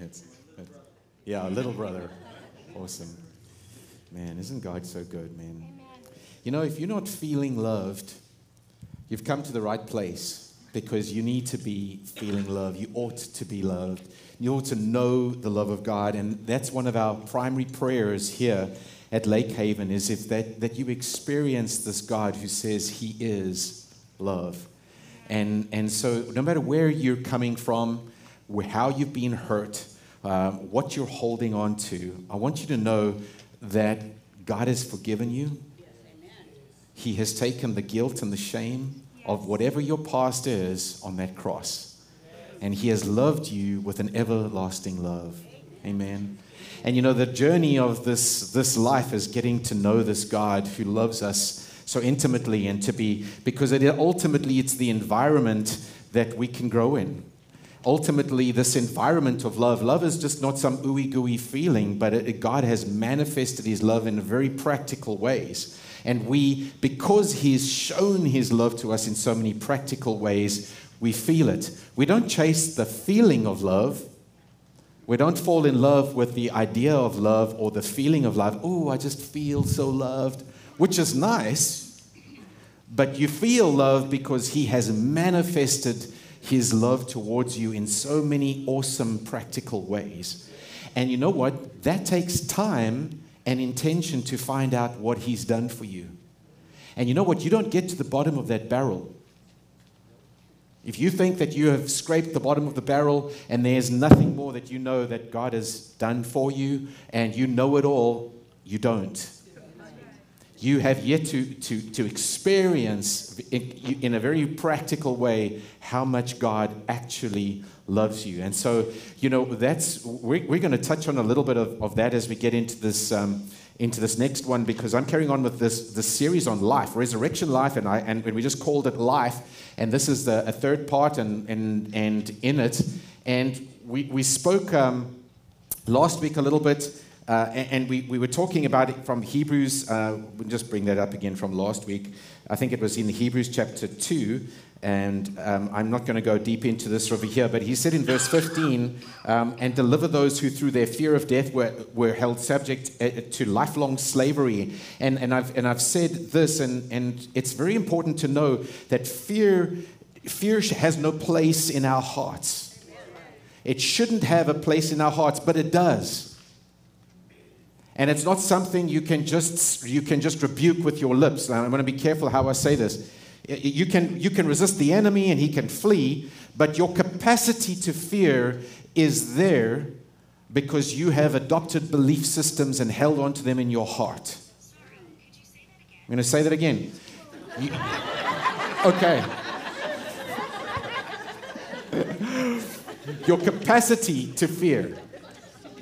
It's, yeah, little brother. Awesome. Man, isn't God so good, man? You know, if you're not feeling loved, you've come to the right place because you need to be feeling love. You ought to be loved. You ought to know the love of God. And that's one of our primary prayers here at Lake Haven is if that, that you experience this God who says he is love. And, and so no matter where you're coming from, how you've been hurt, um, what you're holding on to, I want you to know that God has forgiven you. He has taken the guilt and the shame of whatever your past is on that cross. And He has loved you with an everlasting love. Amen. And you know, the journey of this, this life is getting to know this God who loves us so intimately and to be, because it, ultimately it's the environment that we can grow in. Ultimately, this environment of love, love is just not some ooey gooey feeling, but it, God has manifested His love in very practical ways. And we, because He's shown His love to us in so many practical ways, we feel it. We don't chase the feeling of love, we don't fall in love with the idea of love or the feeling of love. Oh, I just feel so loved, which is nice. But you feel love because He has manifested His love towards you in so many awesome, practical ways. And you know what? That takes time and intention to find out what He's done for you. And you know what? You don't get to the bottom of that barrel if you think that you have scraped the bottom of the barrel and there's nothing more that you know that God has done for you and you know it all, you don't. You have yet to, to, to experience in, in a very practical way how much God actually loves you. And so, you know, that's, we're, we're going to touch on a little bit of, of that as we get into this. Um, into this next one because I'm carrying on with this, this series on life, resurrection life, and, I, and we just called it life. And this is the, a third part and, and, and in it. And we, we spoke um, last week a little bit, uh, and we, we were talking about it from Hebrews. Uh, we'll just bring that up again from last week. I think it was in Hebrews chapter 2. And um, I'm not going to go deep into this over here, but he said in verse 15, um, and deliver those who through their fear of death were, were held subject uh, to lifelong slavery. And, and, I've, and I've said this, and, and it's very important to know that fear, fear has no place in our hearts. It shouldn't have a place in our hearts, but it does. And it's not something you can just, you can just rebuke with your lips. Now, I'm going to be careful how I say this you can, you can resist the enemy and he can flee, but your capacity to fear is there because you have adopted belief systems and held on to them in your heart. I'm going to say that again. You, okay. your capacity to fear.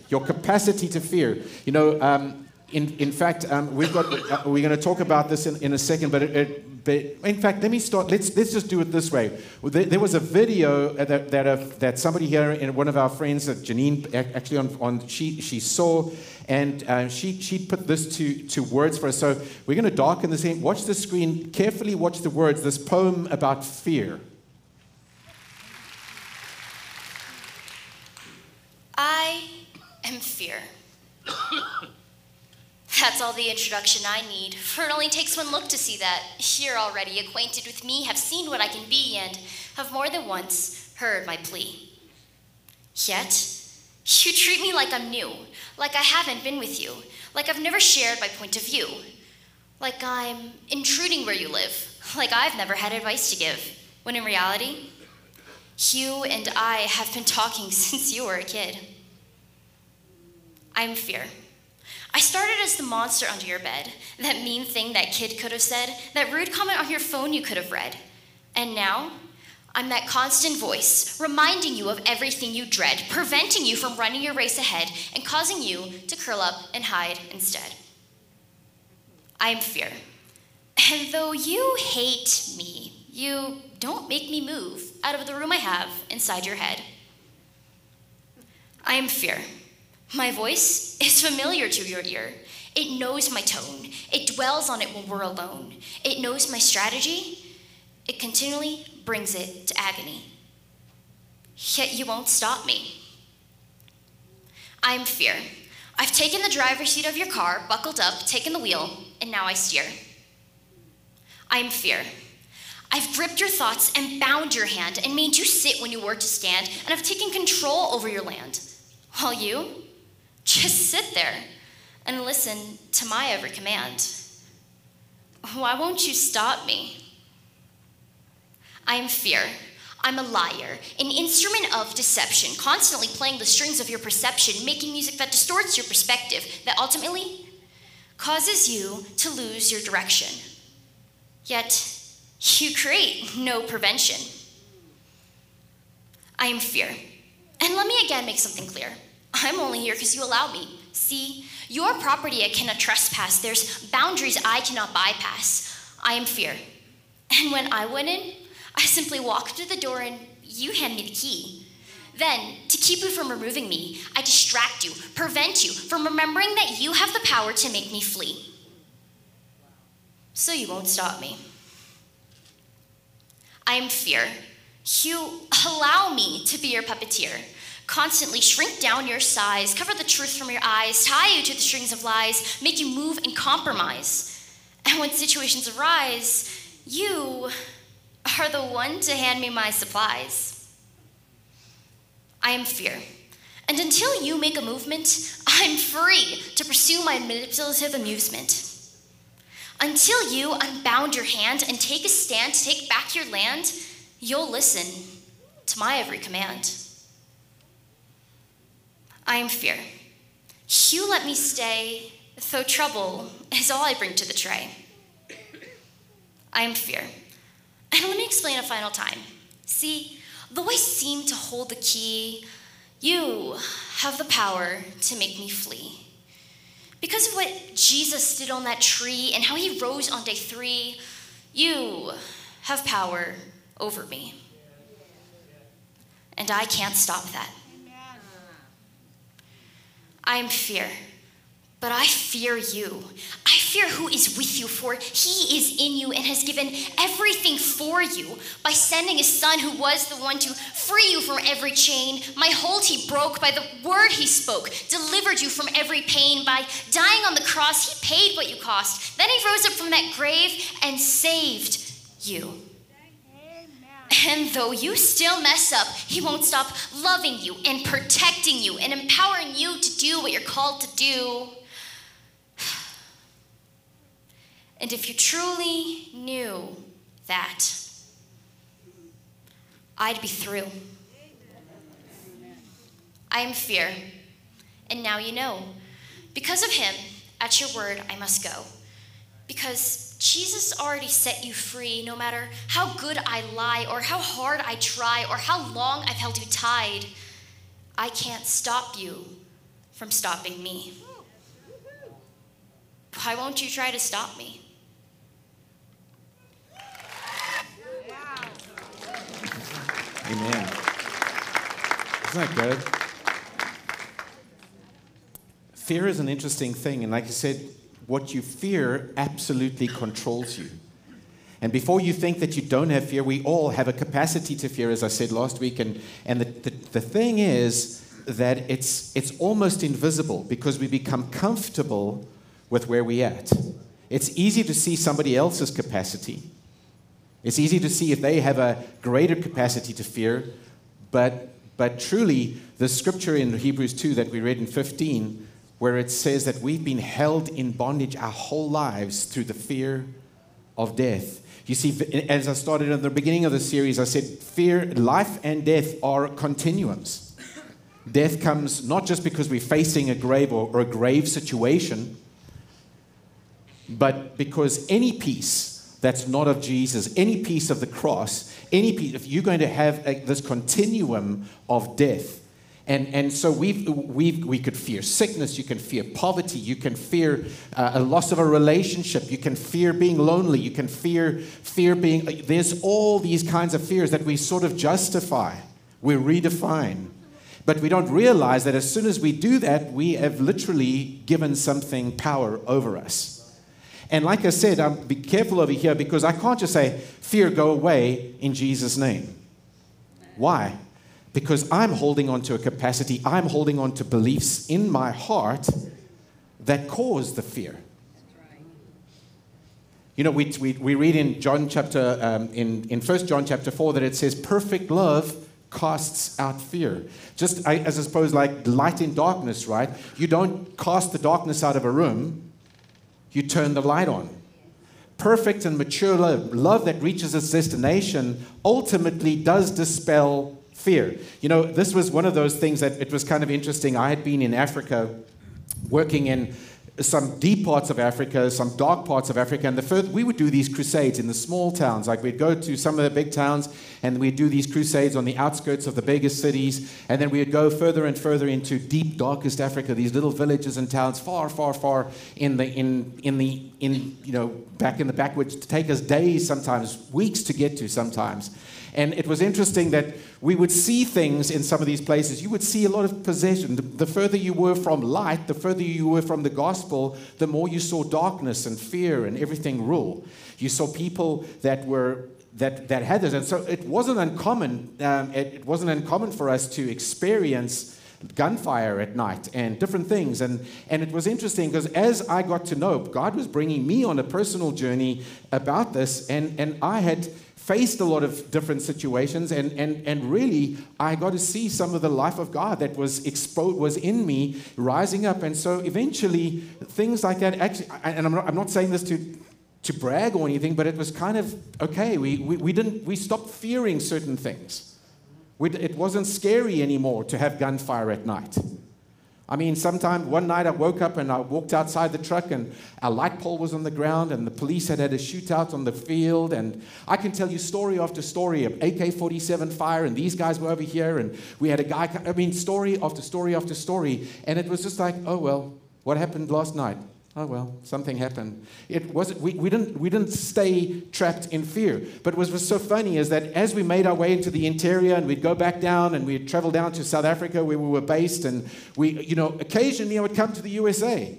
Your capacity to fear. You know, um, in, in fact, um, we've got, uh, we're going to talk about this in, in a second, but it, it but in fact, let me start. Let's, let's just do it this way. There, there was a video that, that, uh, that somebody here, in one of our friends, that Janine, actually on, on she, she saw, and uh, she, she put this to, to words for us. So we're going to darken the scene. Watch the screen. Carefully watch the words. This poem about fear. I am fear. That's all the introduction I need, for it only takes one look to see that you're already acquainted with me, have seen what I can be, and have more than once heard my plea. Yet, you treat me like I'm new, like I haven't been with you, like I've never shared my point of view, like I'm intruding where you live, like I've never had advice to give, when in reality, you and I have been talking since you were a kid. I'm fear. I started as the monster under your bed, that mean thing that kid could have said, that rude comment on your phone you could have read. And now, I'm that constant voice, reminding you of everything you dread, preventing you from running your race ahead, and causing you to curl up and hide instead. I am fear. And though you hate me, you don't make me move out of the room I have inside your head. I am fear. My voice is familiar to your ear. It knows my tone. It dwells on it when we're alone. It knows my strategy. It continually brings it to agony. Yet you won't stop me. I'm fear. I've taken the driver's seat of your car, buckled up, taken the wheel, and now I steer. I'm fear. I've gripped your thoughts and bound your hand and made you sit when you were to stand, and I've taken control over your land. While you just sit there and listen to my every command. Why won't you stop me? I am fear. I'm a liar, an instrument of deception, constantly playing the strings of your perception, making music that distorts your perspective, that ultimately causes you to lose your direction. Yet, you create no prevention. I am fear. And let me again make something clear. I'm only here because you allow me. See, your property I cannot trespass. There's boundaries I cannot bypass. I am fear. And when I went in, I simply walk through the door and you hand me the key. Then, to keep you from removing me, I distract you, prevent you from remembering that you have the power to make me flee. So you won't stop me. I am fear. You allow me to be your puppeteer, constantly shrink down your size, cover the truth from your eyes, tie you to the strings of lies, make you move and compromise. And when situations arise, you are the one to hand me my supplies. I am fear. And until you make a movement, I'm free to pursue my manipulative amusement. Until you unbound your hand and take a stand to take back your land, you'll listen to my every command. I am fear. You let me stay, though trouble is all I bring to the tray. I am fear. And let me explain a final time. See, though I seem to hold the key, you have the power to make me flee. Because of what Jesus did on that tree and how he rose on day three, you have power over me. And I can't stop that. I am fear, but I fear you. I fear who is with you, for he is in you and has given everything for you by sending his son, who was the one to free you from every chain. My hold he broke by the word he spoke, delivered you from every pain. By dying on the cross, he paid what you cost. Then he rose up from that grave and saved you. And though you still mess up, he won't stop loving you and protecting you and empowering you to do what you're called to do. And if you truly knew that, I'd be through. I am fear, and now you know. Because of him, at your word, I must go. Because Jesus already set you free, no matter how good I lie, or how hard I try, or how long I've held you tied. I can't stop you from stopping me. Why won't you try to stop me? Amen. Isn't that good? Fear is an interesting thing, and like I said, what you fear absolutely controls you. And before you think that you don't have fear, we all have a capacity to fear, as I said last week. And, and the, the, the thing is that it's, it's almost invisible because we become comfortable with where we're at. It's easy to see somebody else's capacity. It's easy to see if they have a greater capacity to fear, but, but truly, the scripture in Hebrews 2 that we read in 15, where it says that we've been held in bondage our whole lives through the fear of death. You see, as I started at the beginning of the series, I said fear, life and death are continuums. Death comes not just because we're facing a grave or, or a grave situation, but because any peace that's not of Jesus, any piece of the cross, any piece, if you're going to have a, this continuum of death. And, and so we we we could fear sickness, you can fear poverty, you can fear uh, a loss of a relationship, you can fear being lonely, you can fear, fear being, there's all these kinds of fears that we sort of justify, we redefine. But we don't realize that as soon as we do that, we have literally given something power over us. And like I said, I'm be careful over here because I can't just say, fear, go away in Jesus' name. Why? Because I'm holding on to a capacity, I'm holding on to beliefs in my heart that cause the fear. You know, we, we, we read in John chapter, um, in, in 1 John chapter 4 that it says, perfect love casts out fear. Just I, as I suppose, like light in darkness, right? You don't cast the darkness out of a room, you turn the light on. Perfect and mature love, love that reaches its destination, ultimately does dispel fear. You know, this was one of those things that it was kind of interesting. I had been in Africa working in some deep parts of Africa, some dark parts of Africa, and the further, we would do these crusades in the small towns. Like we'd go to some of the big towns, and we'd do these crusades on the outskirts of the biggest cities, and then we'd go further and further into deep, darkest Africa, these little villages and towns, far, far, far in the in in the in you know back in the backwoods, to take us days, sometimes weeks to get to, sometimes. And it was interesting that we would see things in some of these places. You would see a lot of possession. The, the, further you were from light, the further you were from the gospel, the more you saw darkness and fear and everything rule. You saw people that were that, that had this. And so it wasn't uncommon. Um, it, it wasn't uncommon for us to experience gunfire at night and different things. And, and it was interesting because as I got to know, God was bringing me on a personal journey about this, and, and I had faced a lot of different situations and, and, and really i got to see some of the life of god that was exposed was in me rising up. And so eventually things like that actually and i'm not, I'm not saying this to to brag or anything but it was kind of okay we, we, we didn't we stopped fearing certain things. We, it wasn't scary anymore to have gunfire at night I mean, sometime one night I woke up and I walked outside the truck and a light pole was on the ground and the police had had a shootout on the field. And I can tell you story after story of AK 47 fire and these guys were over here and we had a guy, I mean, story after story after story. And it was just like, oh, well, what happened last night? Oh well, something happened. It wasn't, we, we, didn't, we didn't stay trapped in fear. But what was so funny is that as we made our way into the interior and we'd go back down and we'd travel down to South Africa where we were based, and we, you know, occasionally I would come to the USA.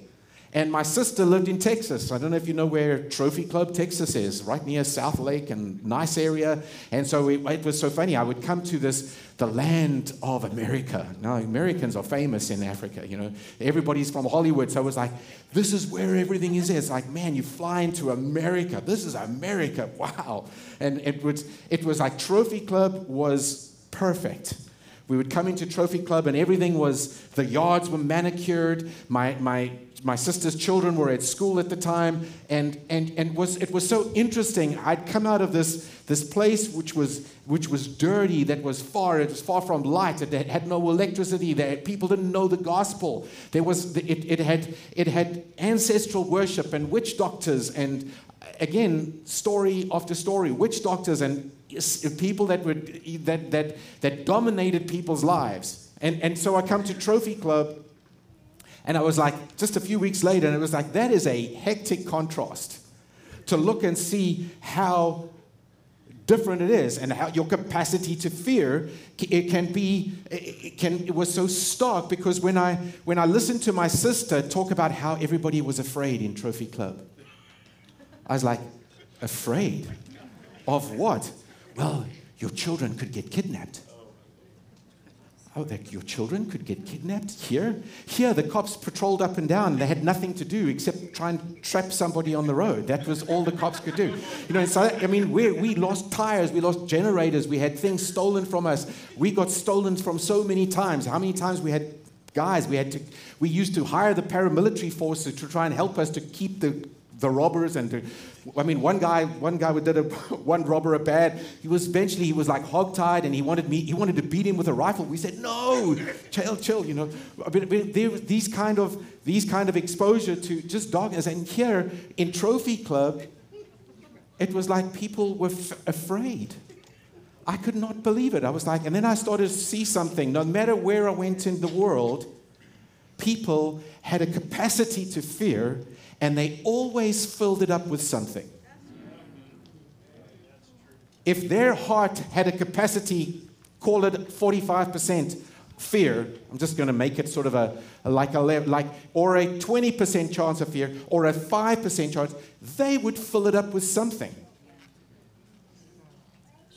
And my sister lived in Texas. I don't know if you know where Trophy Club, Texas is, right near Southlake and nice area. And so it, was so funny. I would come to this, the land of America. Now, Americans are famous in Africa, you know. Everybody's from Hollywood. So it was like, this is where everything is. It's like, man, you fly into America. This is America. Wow. And it was, it was like Trophy Club was perfect. We would come into Trophy Club and everything was, the yards were manicured. My, my my sister's children were at school at the time, and, and, and was, it was so interesting. I'd come out of this, this place which was, which was dirty, that was far, it was far from light, it had no electricity, there, people didn't know the gospel. There was, it, it, had, it had ancestral worship and witch doctors, and again, story after story, witch doctors and people that, were, that, that, that dominated people's lives. And, and so I come to Trophy Club and I was like, just a few weeks later, and it was like, that is a hectic contrast to look and see how different it is and how your capacity to fear it can be it can it was so stark because when i when i listened to my sister talk about how everybody was afraid in trophy club i was like afraid of what well your children could get kidnapped Oh, that your children could get kidnapped here? Here, the cops patrolled up and down. They had nothing to do except try and trap somebody on the road. That was all the cops could do. You know, so, I mean, we, we lost tires, we lost generators, we had things stolen from us. We got stolen from so many times. How many times we had guys, we had to, we used to hire the paramilitary forces to try and help us to keep the the robbers and to, I mean one guy one guy did a one robber a bad he was eventually he was like hogtied and he wanted me he wanted to beat him with a rifle. We said no chill chill you know. Mean, there these kind of these kind of exposure to just darkness. And here in trophy club it was like people were f- afraid. I could not believe it. I was like and then I started to see something. No matter where I went in the world people had a capacity to fear and they always filled it up with something. If their heart had a capacity, call it 45% fear, I'm just going to make it sort of a, like a like or a 20% chance of fear or a 5% chance, they would fill it up with something.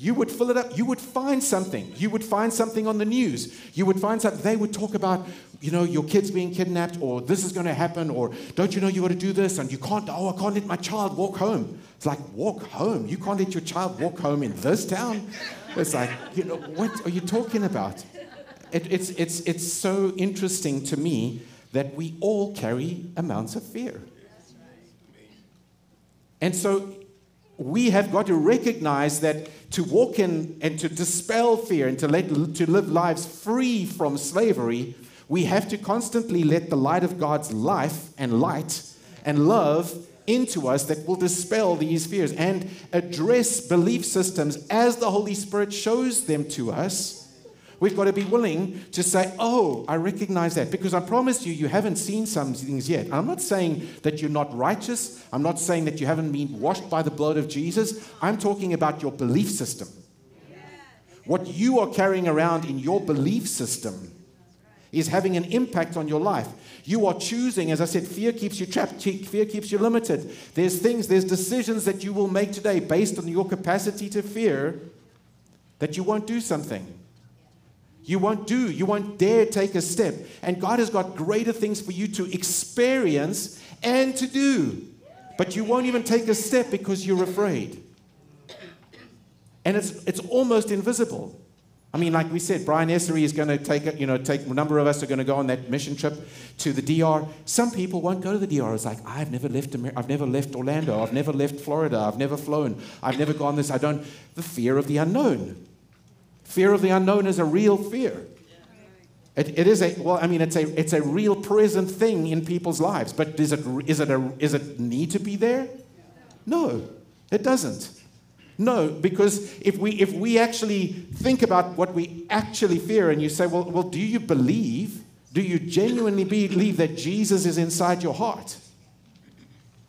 you would fill it up. You would find something. You would find something on the news. You would find something. They would talk about, you know, your kid's being kidnapped, or this is going to happen, or don't you know you got to do this, and you can't. Oh, I can't let my child walk home. It's like walk home. You can't let your child walk home in this town. It's like, you know, what are you talking about? It, it's it's it's so interesting to me that we all carry amounts of fear. And so we have got to recognize that to walk in and to dispel fear and to, let, to live lives free from slavery, we have to constantly let the light of God's life and light and love into us that will dispel these fears and address belief systems as the Holy Spirit shows them to us We've got to be willing to say, Oh, I recognize that. Because I promise you, you haven't seen some things yet. I'm not saying that you're not righteous. I'm not saying that you haven't been washed by the blood of Jesus. I'm talking about your belief system. What you are carrying around in your belief system is having an impact on your life. You are choosing, as I said, fear keeps you trapped, fear keeps you limited. There's things, there's decisions that you will make today based on your capacity to fear that you won't do something. You won't do, you won't dare take a step. And God has got greater things for you to experience and to do. But you won't even take a step because you're afraid. And it's, it's almost invisible. I mean, like we said, Brian Essery is going to take, you know, take a number of us are going to go on that mission trip to the DR. Some people won't go to the DR. It's like, I've never left, Amer- I've never left Orlando. I've never left Florida. I've never flown. I've never gone this. I don't. The fear of the unknown. Fear of the unknown is a real fear. It, it is a, well, I mean, it's a, it's a real present thing in people's lives, but is it, is, it a, is it need to be there? No, it doesn't. No, because if we, if we actually think about what we actually fear and you say, well, well, do you believe, do you genuinely believe that Jesus is inside your heart?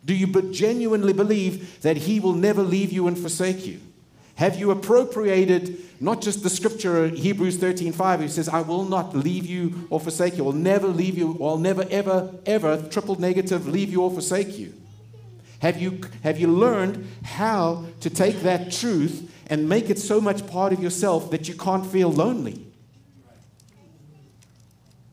Do you genuinely believe that he will never leave you and forsake you? Have you appropriated not just the scripture, Hebrews 13 5, He says, I will not leave you or forsake you, I'll never leave you, I'll never, ever, ever, triple negative, leave you or forsake you? Have you, have you learned how to take that truth and make it so much part of yourself that you can't feel lonely?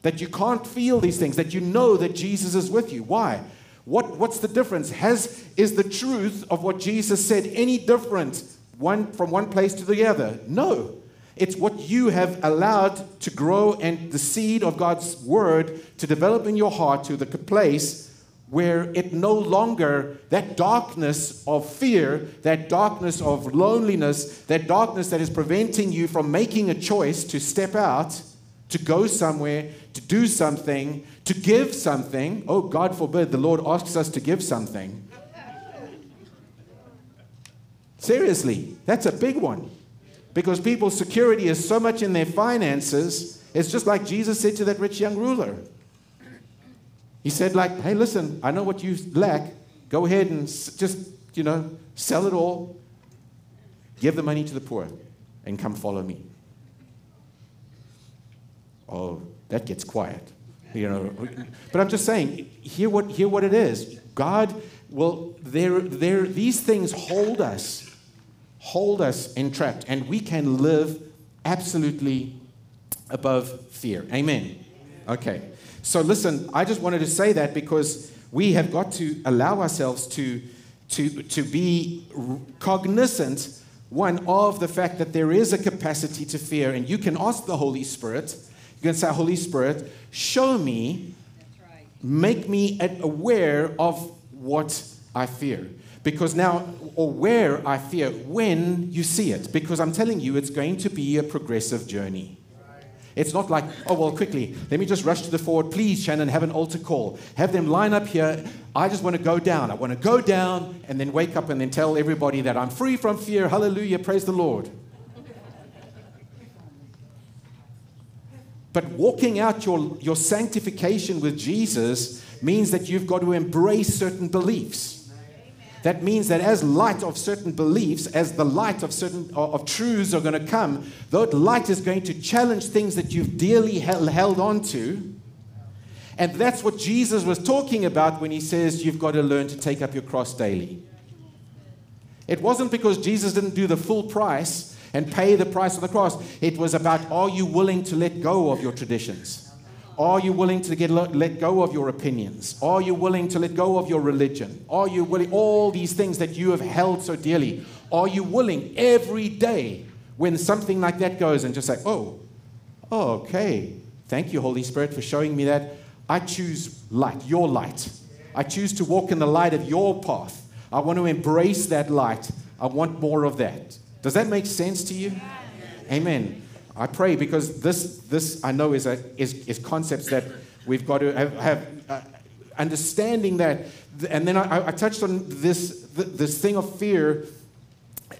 That you can't feel these things, that you know that Jesus is with you. Why? What, what's the difference? Has, is the truth of what Jesus said any different one from one place to the other. No. It's what you have allowed to grow and the seed of God's word to develop in your heart to the place where it no longer, that darkness of fear, that darkness of loneliness, that darkness that is preventing you from making a choice to step out, to go somewhere, to do something, to give something. Oh, God forbid the Lord asks us to give something. Seriously, that's a big one. Because people's security is so much in their finances. It's just like Jesus said to that rich young ruler. He said, like, hey, listen, I know what you lack. Go ahead and just, you know, sell it all. Give the money to the poor and come follow me. Oh, that gets quiet. You know, but I'm just saying, hear what, hear what it is. God will, there, there, these things hold us hold us entrapped, and we can live absolutely above fear. Amen. Okay. So listen, I just wanted to say that because we have got to allow ourselves to, to, to be cognizant, one, of the fact that there is a capacity to fear. And you can ask the Holy Spirit, you can say, Holy Spirit, show me, make me aware of what I fear. Because now, or where I fear, when you see it. Because I'm telling you, it's going to be a progressive journey. It's not like, oh, well, quickly, let me just rush to the forward. Please, Shannon, have an altar call. Have them line up here. I just want to go down. I want to go down and then wake up and then tell everybody that I'm free from fear. Hallelujah. Praise the Lord. But walking out your, your sanctification with Jesus means that you've got to embrace certain beliefs. That means that as light of certain beliefs, as the light of certain uh, of truths are going to come, that light is going to challenge things that you've dearly held, held on to. And that's what Jesus was talking about when he says you've got to learn to take up your cross daily. It wasn't because Jesus didn't do the full price and pay the price of the cross. It was about are you willing to let go of your traditions? Are you willing to get, let go of your opinions? Are you willing to let go of your religion? Are you willing, all these things that you have held so dearly, are you willing every day when something like that goes and just say, oh, okay, thank you, Holy Spirit, for showing me that. I choose light, your light. I choose to walk in the light of your path. I want to embrace that light. I want more of that. Does that make sense to you? Amen. I pray because this, this I know is, a, is, is concepts that we've got to have, have uh, understanding that. And then I, I touched on this, this thing of fear.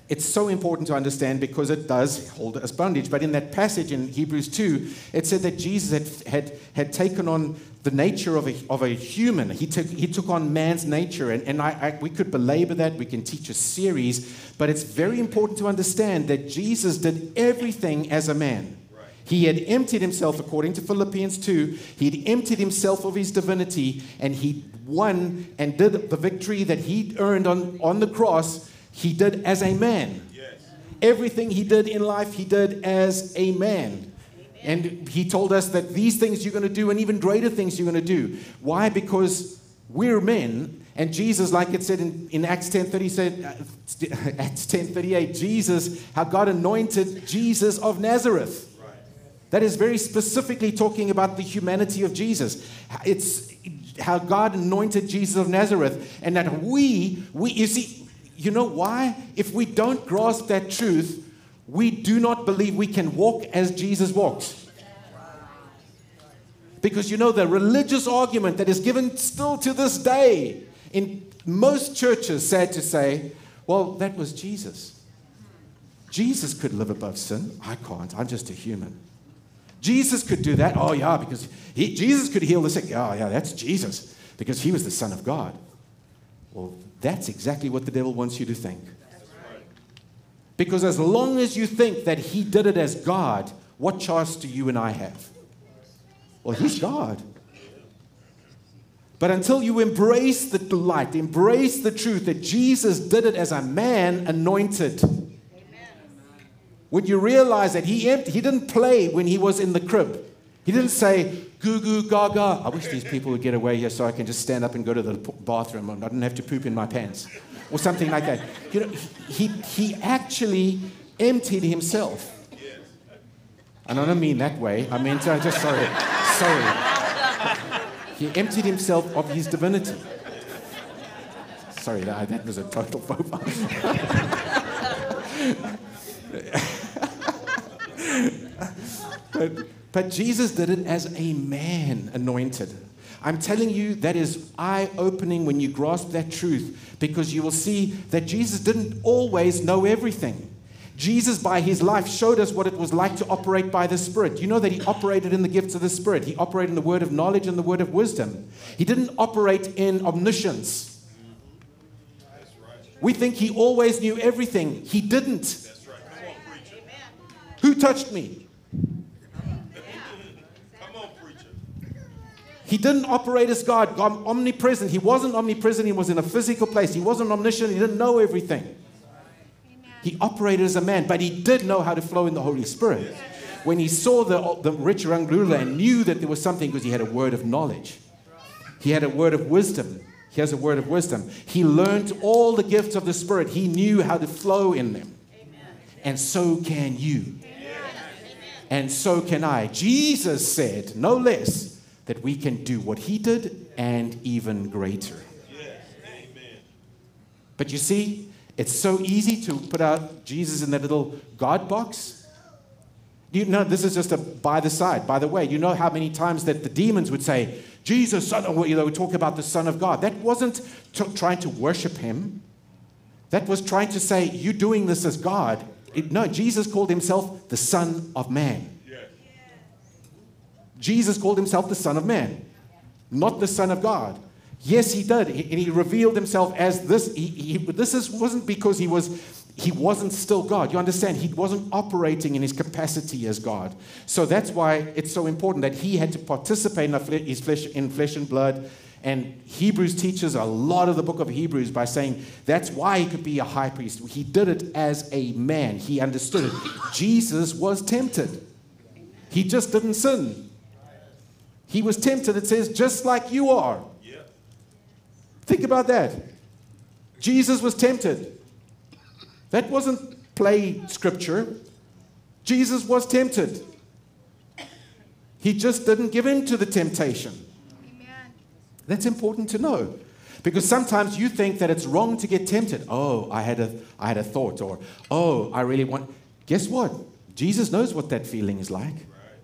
It's so important to understand because it does hold us bondage. But in that passage in Hebrews 2, it said that Jesus had, had, had taken on the nature of a, of a human. He took, he took on man's nature. And, and I, I, we could belabor that. We can teach a series. But it's very important to understand that Jesus did everything as a man. He had emptied himself, according to Philippians 2, he had emptied himself of his divinity and he won and did the victory that he earned on, on the cross, he did as a man. Yes. Everything he did in life, he did as a man. And he told us that these things you're going to do and even greater things you're going to do. Why? Because we're men. And Jesus, like it said in, in Acts 10.30, said, uh, Acts 10.38, Jesus, how God anointed Jesus of Nazareth. That is very specifically talking about the humanity of Jesus. It's how God anointed Jesus of Nazareth. And that we, we, you see, you know why? If we don't grasp that truth, we do not believe we can walk as Jesus walks. Because you know, the religious argument that is given still to this day in most churches, sad to say, well, that was Jesus. Jesus could live above sin. I can't. I'm just a human. Jesus could do that. Oh, yeah, because he, Jesus could heal the sick. Oh, yeah, that's Jesus because he was the Son of God. Well, that's exactly what the devil wants you to think. Because as long as you think that he did it as God, what choice do you and I have? Well, he's God. But until you embrace the light, embrace the truth that Jesus did it as a man anointed, when you realize that he, he didn't play when he was in the crib, he didn't say, goo goo gaga. I wish these people would get away here so I can just stand up and go to the bathroom and I don't have to poop in my pants or something like that. You know, he, he actually emptied himself. And I don't mean that way. I mean, just sorry. Sorry. He emptied himself of his divinity. Sorry, that, that was a total faux pas. but, but Jesus did it as a man anointed. I'm telling you, that is eye opening when you grasp that truth because you will see that Jesus didn't always know everything. Jesus, by his life, showed us what it was like to operate by the Spirit. You know that he operated in the gifts of the Spirit, he operated in the word of knowledge and the word of wisdom. He didn't operate in omniscience. We think he always knew everything. He didn't. Who touched me? He didn't operate as God, omnipresent. He wasn't omnipresent, he was in a physical place. He wasn't omniscient, he didn't know everything. He operated as a man, but he did know how to flow in the Holy Spirit. When he saw the, the rich young ruler and knew that there was something because he had a word of knowledge, he had a word of wisdom. He has a word of wisdom. He learned all the gifts of the Spirit, he knew how to flow in them. And so can you. And so can I. Jesus said, no less, that we can do what he did and even greater. But you see, it's so easy to put out Jesus in that little God box. You know, this is just a by the side. By the way, you know how many times that the demons would say, Jesus, son, or you know, would talk about the Son of God. That wasn't t- trying to worship him. That was trying to say, you doing this as God. It, no, Jesus called himself the Son of Man. Jesus called himself the Son of Man, not the Son of God. Yes, he did. And he revealed himself as this. He, he, this is, wasn't because he was he wasn't still God. You understand? He wasn't operating in his capacity as God. So that's why it's so important that he had to participate in his flesh, in flesh and blood And Hebrews teaches a lot of the book of Hebrews by saying that's why he could be a high priest. He did it as a man, he understood it. Jesus was tempted, he just didn't sin. He was tempted, it says, just like you are. Yeah. Think about that. Jesus was tempted. That wasn't play scripture. Jesus was tempted. He just didn't give in to the temptation. Amen. That's important to know. Because sometimes you think that it's wrong to get tempted. Oh, I had a, I had a thought, or oh, I really want. Guess what? Jesus knows what that feeling is like. Right.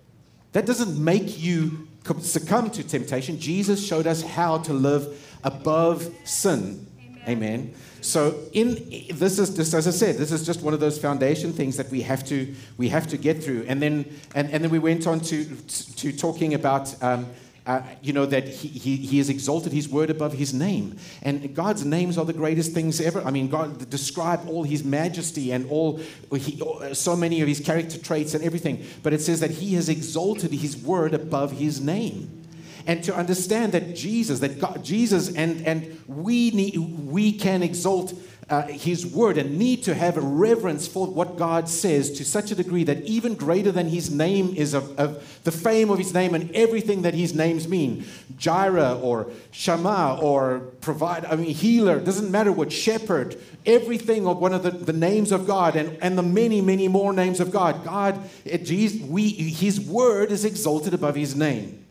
That doesn't make you succumb to temptation. Jesus showed us how to live above sin. Amen. Amen. So in this is just as I said, this is just one of those foundation things that we have to we have to get through. And then and, and then we went on to to talking about um, uh, you know that he, he, he has exalted his word above his name. And god's names are the greatest things ever. I mean god describe all his majesty and all he, so many of his character traits and everything. But it says that he has exalted his word above his name. And to understand that Jesus, that God, Jesus, and, and we, need, we can exalt uh, His word and need to have a reverence for what God says to such a degree that even greater than His name is of, of the fame of His name and everything that His names mean. Jireh or Shammah or provide, I mean, healer, doesn't matter what, shepherd, everything of one of the, the names of God and, and the many, many more names of God. God, Jesus, we, His word is exalted above His name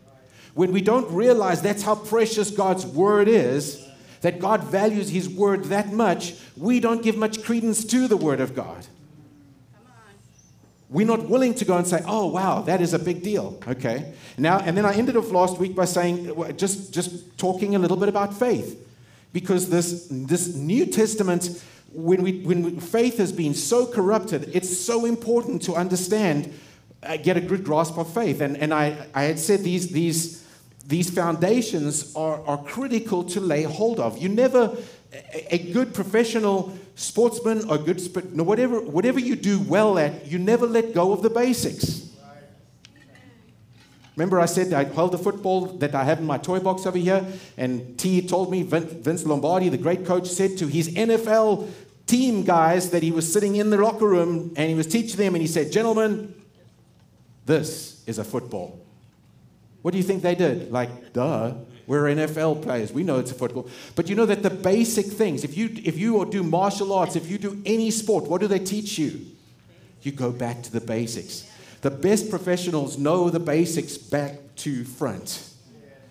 when we don't realize that's how precious God's word is, that God values his word that much, we don't give much credence to the word of God. We're not willing to go and say, "Oh, wow, that is a big deal." Okay. Now, and then I ended off last week by saying, just just talking a little bit about faith, because this this New Testament, when we when faith has been so corrupted, it's so important to understand, uh, get a good grasp of faith. And and I I had said these these these foundations are, are critical to lay hold of. You never, a, a good professional sportsman or good, whatever, whatever you do well at, you never let go of the basics. Remember, I said I held the football that I have in my toy box over here, and T told me Vince Lombardi, the great coach, said to his NFL team guys that he was sitting in the locker room and he was teaching them, and he said, Gentlemen, this is a football. What do you think they did? Like, duh, we're NFL players. We know it's a football. But you know that the basic things, if you, if you do martial arts, if you do any sport, what do they teach you? You go back to the basics. The best professionals know the basics back to front.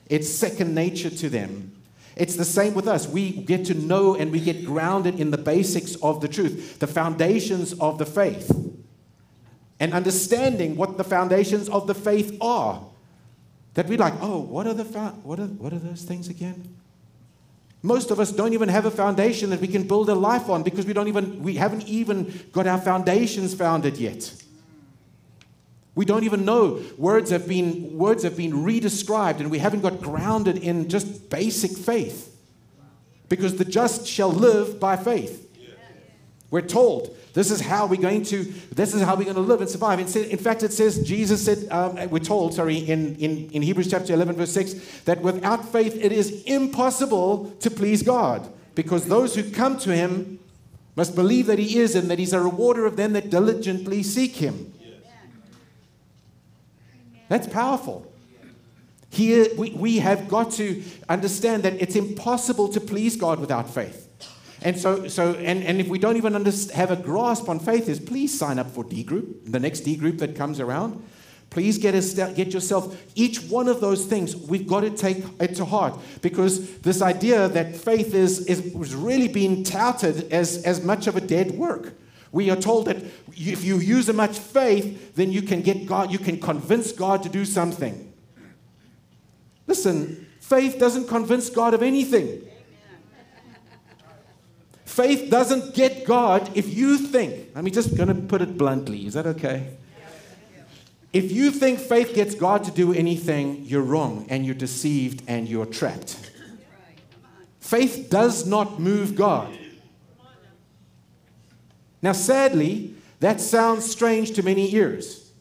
It's second nature to them. It's the same with us. We get to know and we get grounded in the basics of the truth, the foundations of the faith, and understanding what the foundations of the faith are. That we're like, oh, what are, the what, are, what are those things again? Most of us don't even have a foundation that we can build a life on because we don't even we haven't even got our foundations founded yet. We don't even know words have been words have been redescribed and we haven't got grounded in just basic faith. Because the just shall live by faith. We're told this is how we're going to, this is how we're going to live and survive. In fact, it says, Jesus said, um, we're told, sorry, in, in, in Hebrews chapter 11, verse 6, that without faith it is impossible to please God because those who come to him must believe that he is and that he's a rewarder of them that diligently seek him. That's powerful. Here, we, we have got to understand that it's impossible to please God without faith. And so, so and, and if we don't even have a grasp on faith, is please sign up for D group, the next D group that comes around. Please get, a, get yourself, each one of those things, we've got to take it to heart because this idea that faith is, is, is really being touted as, as much of a dead work. We are told that if you use much faith, then you can get God, you can convince God to do something. Listen, faith doesn't convince God of anything. Faith doesn't get God if you think, I'm just going to put it bluntly. Is that okay? If you think faith gets God to do anything, you're wrong and you're deceived and you're trapped. Faith does not move God. Now, sadly, that sounds strange to many ears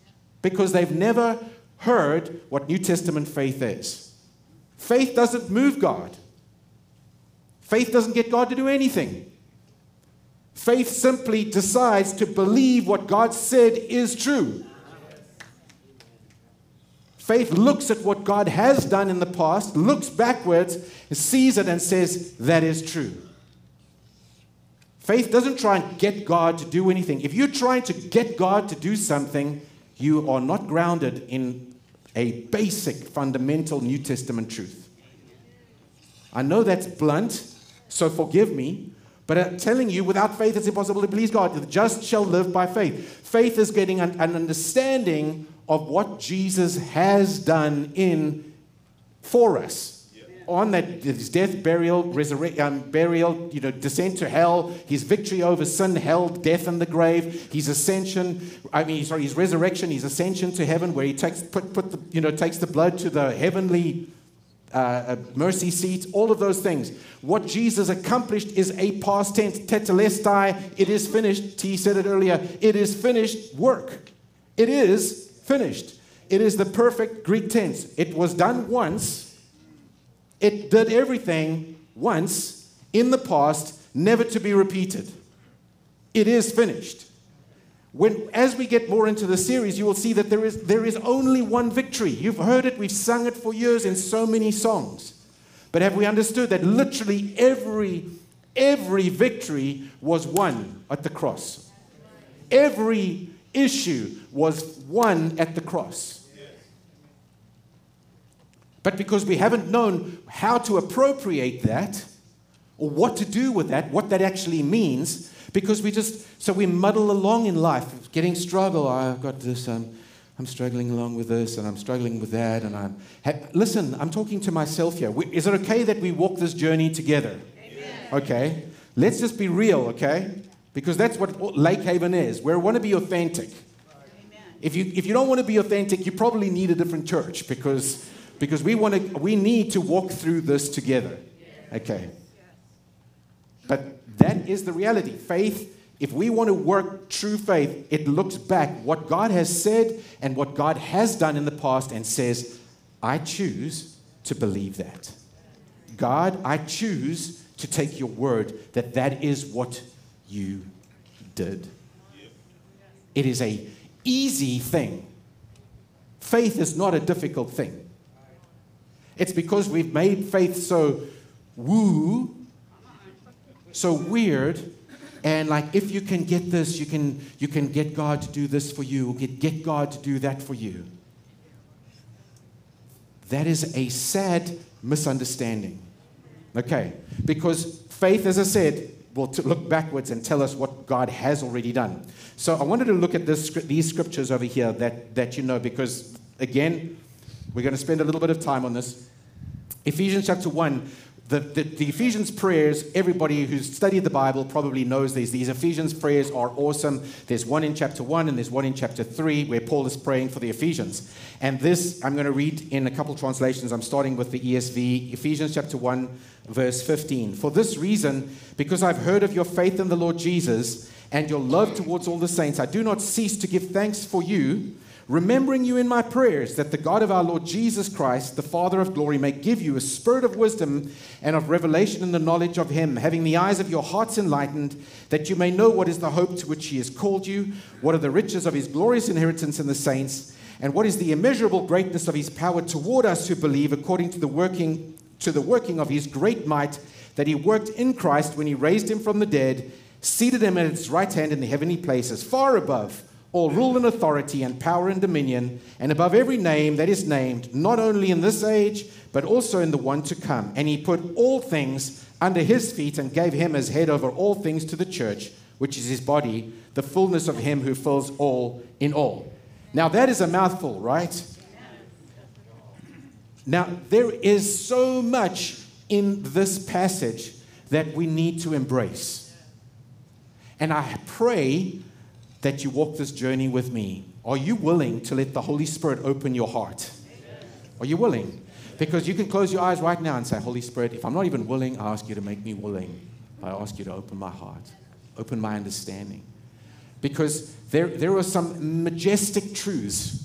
because they've never heard what New Testament faith is. Faith doesn't move God. Faith doesn't get God to do anything. Faith simply decides to believe what God said is true. Faith looks at what God has done in the past, looks backwards, sees it, and says, That is true. Faith doesn't try and get God to do anything. If you're trying to get God to do something, you are not grounded in a basic, fundamental New Testament truth. I know that's blunt, so forgive me, but I'm telling you, without faith, it's impossible to please God. The just shall live by faith. Faith is getting an, an understanding of what Jesus has done in for us. On that his death, burial, resurrection, um, burial, you know, descent to hell, his victory over sin, hell, death, and the grave, his ascension. I mean, sorry, his resurrection, his ascension to heaven, where he takes put, put the, you know takes the blood to the heavenly uh, mercy seat, all of those things. What Jesus accomplished is a past tense, tetelestai, it is finished. T said it earlier, it is finished work. It is finished. It is the perfect Greek tense. It was done once, it did everything once in the past, never to be repeated. It is finished. When, as we get more into the series, you will see that there is, there is only one victory. You've heard it, we've sung it for years in so many songs. But have we understood that literally every, every victory was won at the cross? Every issue was won at the cross. But because we haven't known how to appropriate that, or what to do with that, what that actually means, because we just, so we muddle along in life, getting struggle. Oh, I've got this, um, I'm struggling along with this, and I'm struggling with that, and I'm. Ha- Listen, I'm talking to myself here. We, is it okay that we walk this journey together? Amen. Okay. Let's just be real, okay? Because that's what Lake Haven is. We want to be authentic. If you, if you don't want to be authentic, you probably need a different church because, because we, want to, we need to walk through this together. Okay. But that is the reality. Faith, if we want to work true faith, it looks back what God has said and what God has done in the past and says, I choose to believe that. God, I choose to take your word that that is what you did. It is a easy thing. Faith is not a difficult thing. It's because we've made faith so woo so weird. And like, if you can get this, you can, you can get God to do this for you, get, get God to do that for you. That is a sad misunderstanding. Okay? Because faith, as I said, will t- look backwards and tell us what God has already done. So I wanted to look at this, these scriptures over here that, that you know, because again, we're going to spend a little bit of time on this. Ephesians chapter 1, the, the, the, Ephesians prayers, everybody who's studied the Bible probably knows these. These Ephesians prayers are awesome. There's one in chapter 1 and there's one in chapter 3 where Paul is praying for the Ephesians. And this, I'm going to read in a couple translations. I'm starting with the ESV, Ephesians chapter 1, verse 15. For this reason, because I've heard of your faith in the Lord Jesus and your love towards all the saints, I do not cease to give thanks for you remembering you in my prayers, that the God of our Lord Jesus Christ, the Father of glory, may give you a spirit of wisdom and of revelation in the knowledge of him, having the eyes of your hearts enlightened, that you may know what is the hope to which he has called you, what are the riches of his glorious inheritance in the saints, and what is the immeasurable greatness of his power toward us who believe, according to the working to the working of his great might that he worked in Christ when he raised him from the dead, seated him at his right hand in the heavenly places, far above all rule and authority and power and dominion, and above every name that is named, not only in this age, but also in the one to come. And he put all things under his feet and gave him as head over all things to the church, which is his body, the fullness of him who fills all in all. Now, that is a mouthful, right? Now, there is so much in this passage that we need to embrace. And I pray that you walk this journey with me? Are you willing to let the Holy Spirit open your heart? Are you willing? Because you can close your eyes right now and say, Holy Spirit, if I'm not even willing, I ask you to make me willing. I ask you to open my heart, open my understanding. Because there, there are some majestic truths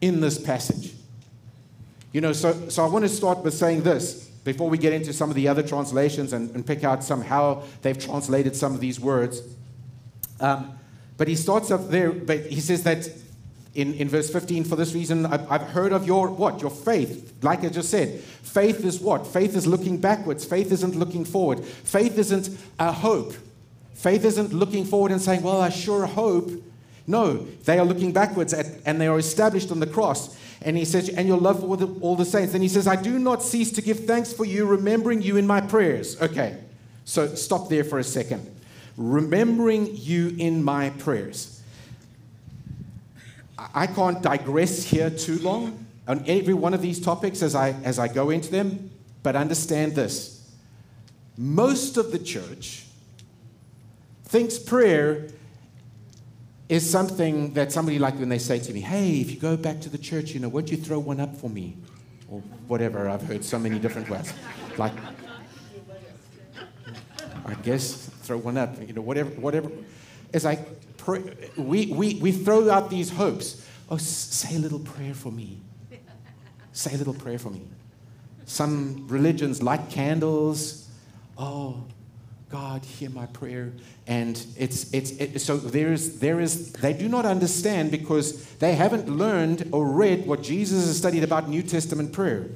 in this passage. You know, so, so I want to start by saying this before we get into some of the other translations and, and pick out some how they've translated some of these words. Um, but he starts up there, but he says that in, in verse 15, for this reason, I've, I've heard of your what? Your faith. Like I just said, faith is what? Faith is looking backwards. Faith isn't looking forward. Faith isn't a hope. Faith isn't looking forward and saying, well, I sure hope. No, they are looking backwards at, and they are established on the cross. And he says, and your love for the, all the saints. And he says, I do not cease to give thanks for you, remembering you in my prayers. Okay, so stop there for a second. Remembering you in my prayers. I can't digress here too long on every one of these topics as I, as I go into them, but understand this. Most of the church thinks prayer is something that somebody like when they say to me, hey, if you go back to the church, you know, won't you throw one up for me? Or whatever. I've heard so many different words. Like, I guess throw one up, you know, whatever, whatever. It's like, pray, we, we, we throw out these hopes. Oh, say a little prayer for me. Say a little prayer for me. Some religions light candles. Oh, God, hear my prayer. And it's, it's, it, so there is, there is, they do not understand because they haven't learned or read what Jesus has studied about New Testament prayer.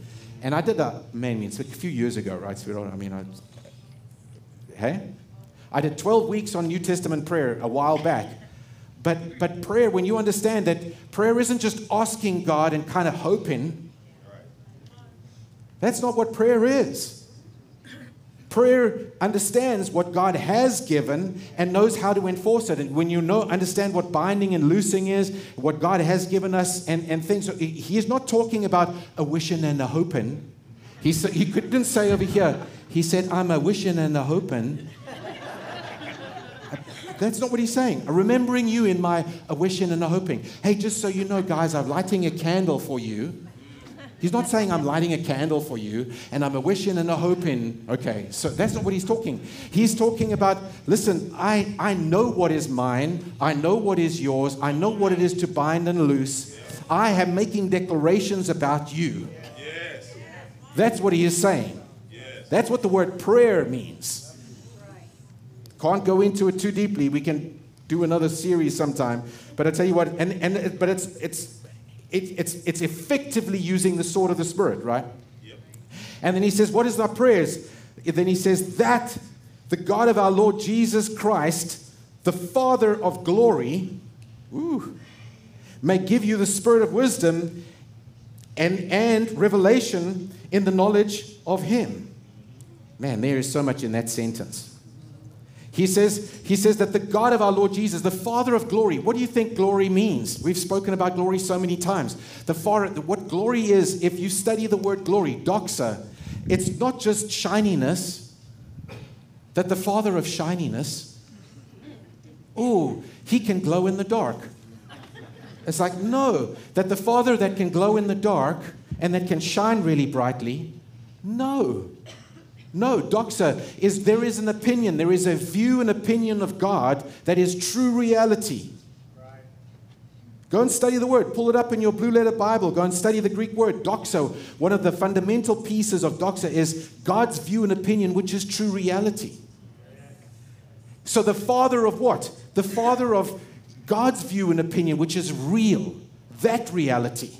And I did that, man, it's a few years ago, right? So I mean, I, hey? I did 12 weeks on New Testament prayer a while back. But, but prayer, when you understand that prayer isn't just asking God and kind of hoping, that's not what prayer is. Prayer understands what God has given and knows how to enforce it. And when you know, understand what binding and loosing is, what God has given us, and, and things, he is not talking about a wishing and a hoping. He, he couldn't say over here, he said, I'm a wishing and a hoping. That's not what he's saying. Remembering you in my a wishing and a hoping. Hey, just so you know, guys, I'm lighting a candle for you. He's not saying I'm lighting a candle for you and I'm a wishing and a hoping. Okay, so that's not what he's talking. He's talking about, listen, I, I know what is mine, I know what is yours, I know what it is to bind and loose. I am making declarations about you. Yes. That's what he is saying. Yes. That's what the word prayer means. Can't go into it too deeply. We can do another series sometime. But I tell you what, and, and but it's it's it, it's, it's effectively using the sword of the Spirit, right? Yep. And then he says, What is our prayers? Then he says, That the God of our Lord Jesus Christ, the Father of glory, ooh, may give you the spirit of wisdom and, and revelation in the knowledge of Him. Man, there is so much in that sentence. He says, he says that the God of our Lord Jesus, the Father of glory, what do you think glory means? We've spoken about glory so many times. The Father, what glory is, if you study the word glory, doxa, it's not just shininess, that the Father of shininess, oh, he can glow in the dark. It's like, no, that the Father that can glow in the dark and that can shine really brightly, no. No, doxa is there is an opinion, there is a view and opinion of God that is true reality. Go and study the word. Pull it up in your blue letter Bible. Go and study the Greek word, doxa. One of the fundamental pieces of doxa is God's view and opinion, which is true reality. So, the father of what? The father of God's view and opinion, which is real, that reality.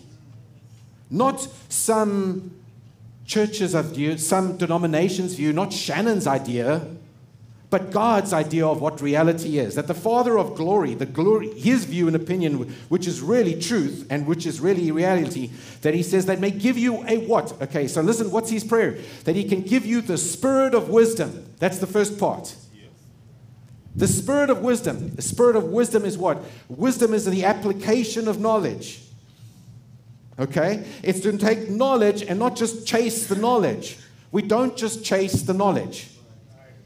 Not some churches' view, some denominations' view, not Shannon's idea, but God's idea of what reality is. That the Father of glory, the glory, his view and opinion, which is really truth and which is really reality, that he says that may give you a what? Okay, so listen, what's his prayer? That he can give you the spirit of wisdom. That's the first part. The spirit of wisdom. The spirit of wisdom is what? Wisdom is the application of knowledge. Okay? It's to take knowledge and not just chase the knowledge. We don't just chase the knowledge.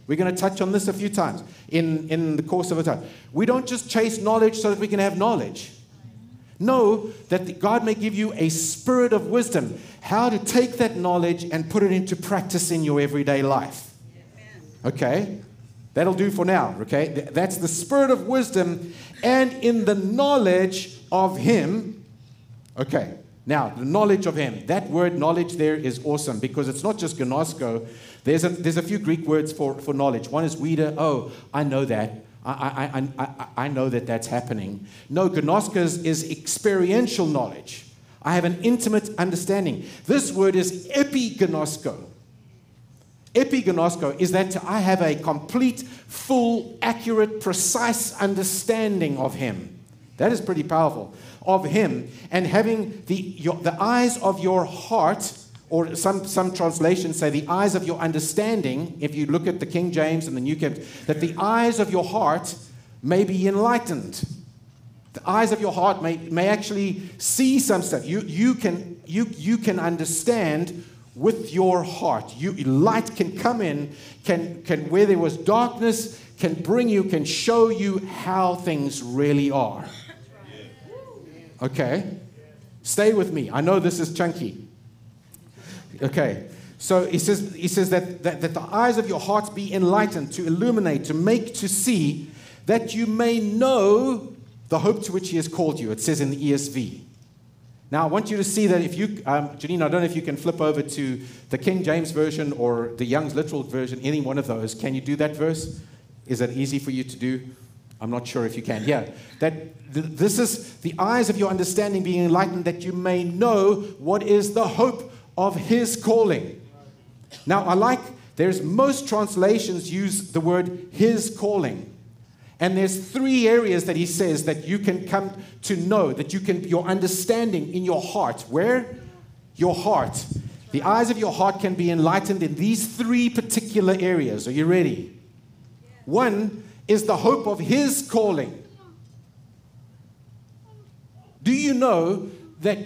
We're going to touch on this a few times in, in the course of a time. We don't just chase knowledge so that we can have knowledge. Know that God may give you a spirit of wisdom, how to take that knowledge and put it into practice in your everyday life. Okay? That'll do for now, okay? That's the spirit of wisdom and in the knowledge of Him. Okay. Now, the knowledge of him. That word knowledge there is awesome because it's not just gnosko. There's a, there's a few Greek words for, for knowledge. One is weeda. Oh, I know that. I, I, I, I, know that that's happening. No, gnosko is, is experiential knowledge. I have an intimate understanding. This word is epignosko. Epignosko is that I have a complete, full, accurate, precise understanding of him. That is pretty powerful of him and having the, your, the eyes of your heart, or some, some translations say the eyes of your understanding, if you look at the King James and the New King, that the eyes of your heart may be enlightened. The eyes of your heart may, may actually see some stuff. You, you, can, you, you can understand with your heart. You, light can come in, can, can, where there was darkness, can bring you, can show you how things really are. Okay? Stay with me. I know this is chunky. Okay. So he says, he says that, that, that the eyes of your hearts be enlightened, to illuminate, to make to see, that you may know the hope to which he has called you. It says in the ESV. Now, I want you to see that if you, um, Janine, I don't know if you can flip over to the King James Version or the Young's Literal Version, any one of those. Can you do that verse? Is that easy for you to do? I'm not sure if you can. Yeah. That th- this is the eyes of your understanding being enlightened that you may know what is the hope of his calling. Now, I like, there's most translations use the word his calling. And there's three areas that he says that you can come to know, that you can, your understanding in your heart. Where? Your heart. The eyes of your heart can be enlightened in these three particular areas. Are you ready? One is the hope of his calling. Do you know that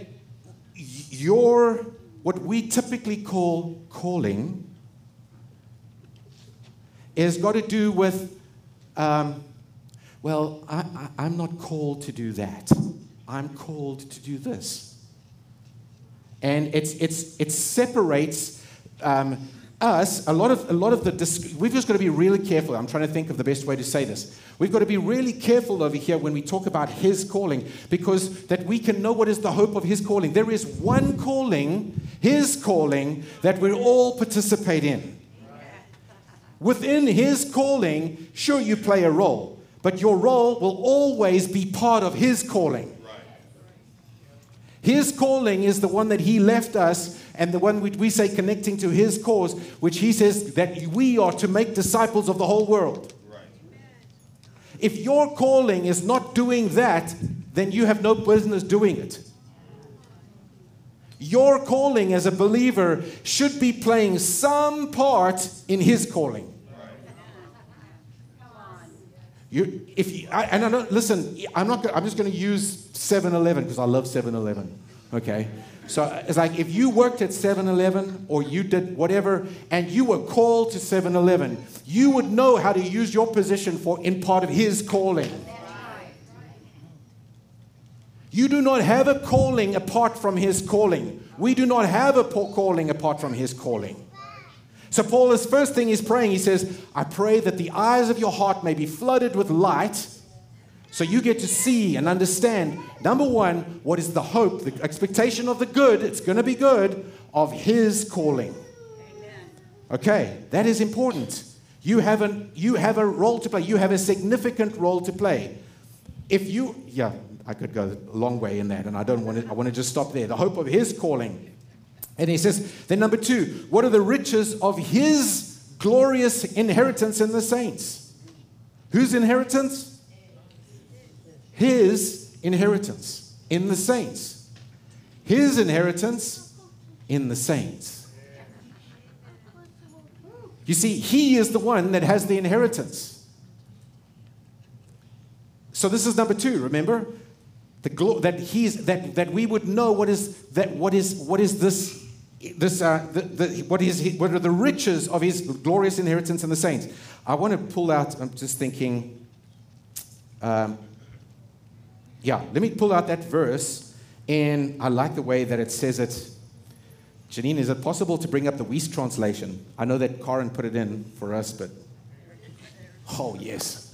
your, what we typically call calling, has got to do with, um, well, I, I, I'm not called to do that. I'm called to do this. And it's, it's, it separates um, us, a lot of, a lot of the, we've just got to be really careful. I'm trying to think of the best way to say this. We've got to be really careful over here when we talk about His calling, because that we can know what is the hope of His calling. There is one calling, His calling, that we all participate in. Within His calling, sure, you play a role, but your role will always be part of His calling. His calling is the one that He left us and the one which we say connecting to his cause, which he says that we are to make disciples of the whole world. Right. If your calling is not doing that, then you have no business doing it. Your calling as a believer should be playing some part in his calling. You, if you, I, and I don't listen, I'm not. I'm just going to use 7-Eleven because I love 7-Eleven. Okay, so it's like if you worked at 7 Eleven or you did whatever and you were called to 7 Eleven, you would know how to use your position for in part of His calling. You do not have a calling apart from His calling. We do not have a calling apart from His calling. So, Paul, his first thing he's praying, he says, I pray that the eyes of your heart may be flooded with light so you get to see and understand, number one, what is the hope, the expectation of the good, it's going to be good, of His calling. Okay, that is important. You have, a, you have a role to play, you have a significant role to play. If you, yeah, I could go a long way in that, and I don't want to, I want to just stop there. The hope of His calling. And he says, then number two, what are the riches of His glorious inheritance in the saints? Whose inheritance? His inheritance in the saints. His inheritance in the saints. You see, he is the one that has the inheritance. So this is number two, remember? Glo- that he's that that we would know what is that what is what is this this uh, the, the, what is what are the riches of his glorious inheritance in the saints. I want to pull out. I'm just thinking. Um, yeah, let me pull out that verse, and I like the way that it says it. Janine, is it possible to bring up the Wuest translation? I know that Karen put it in for us, but oh, yes.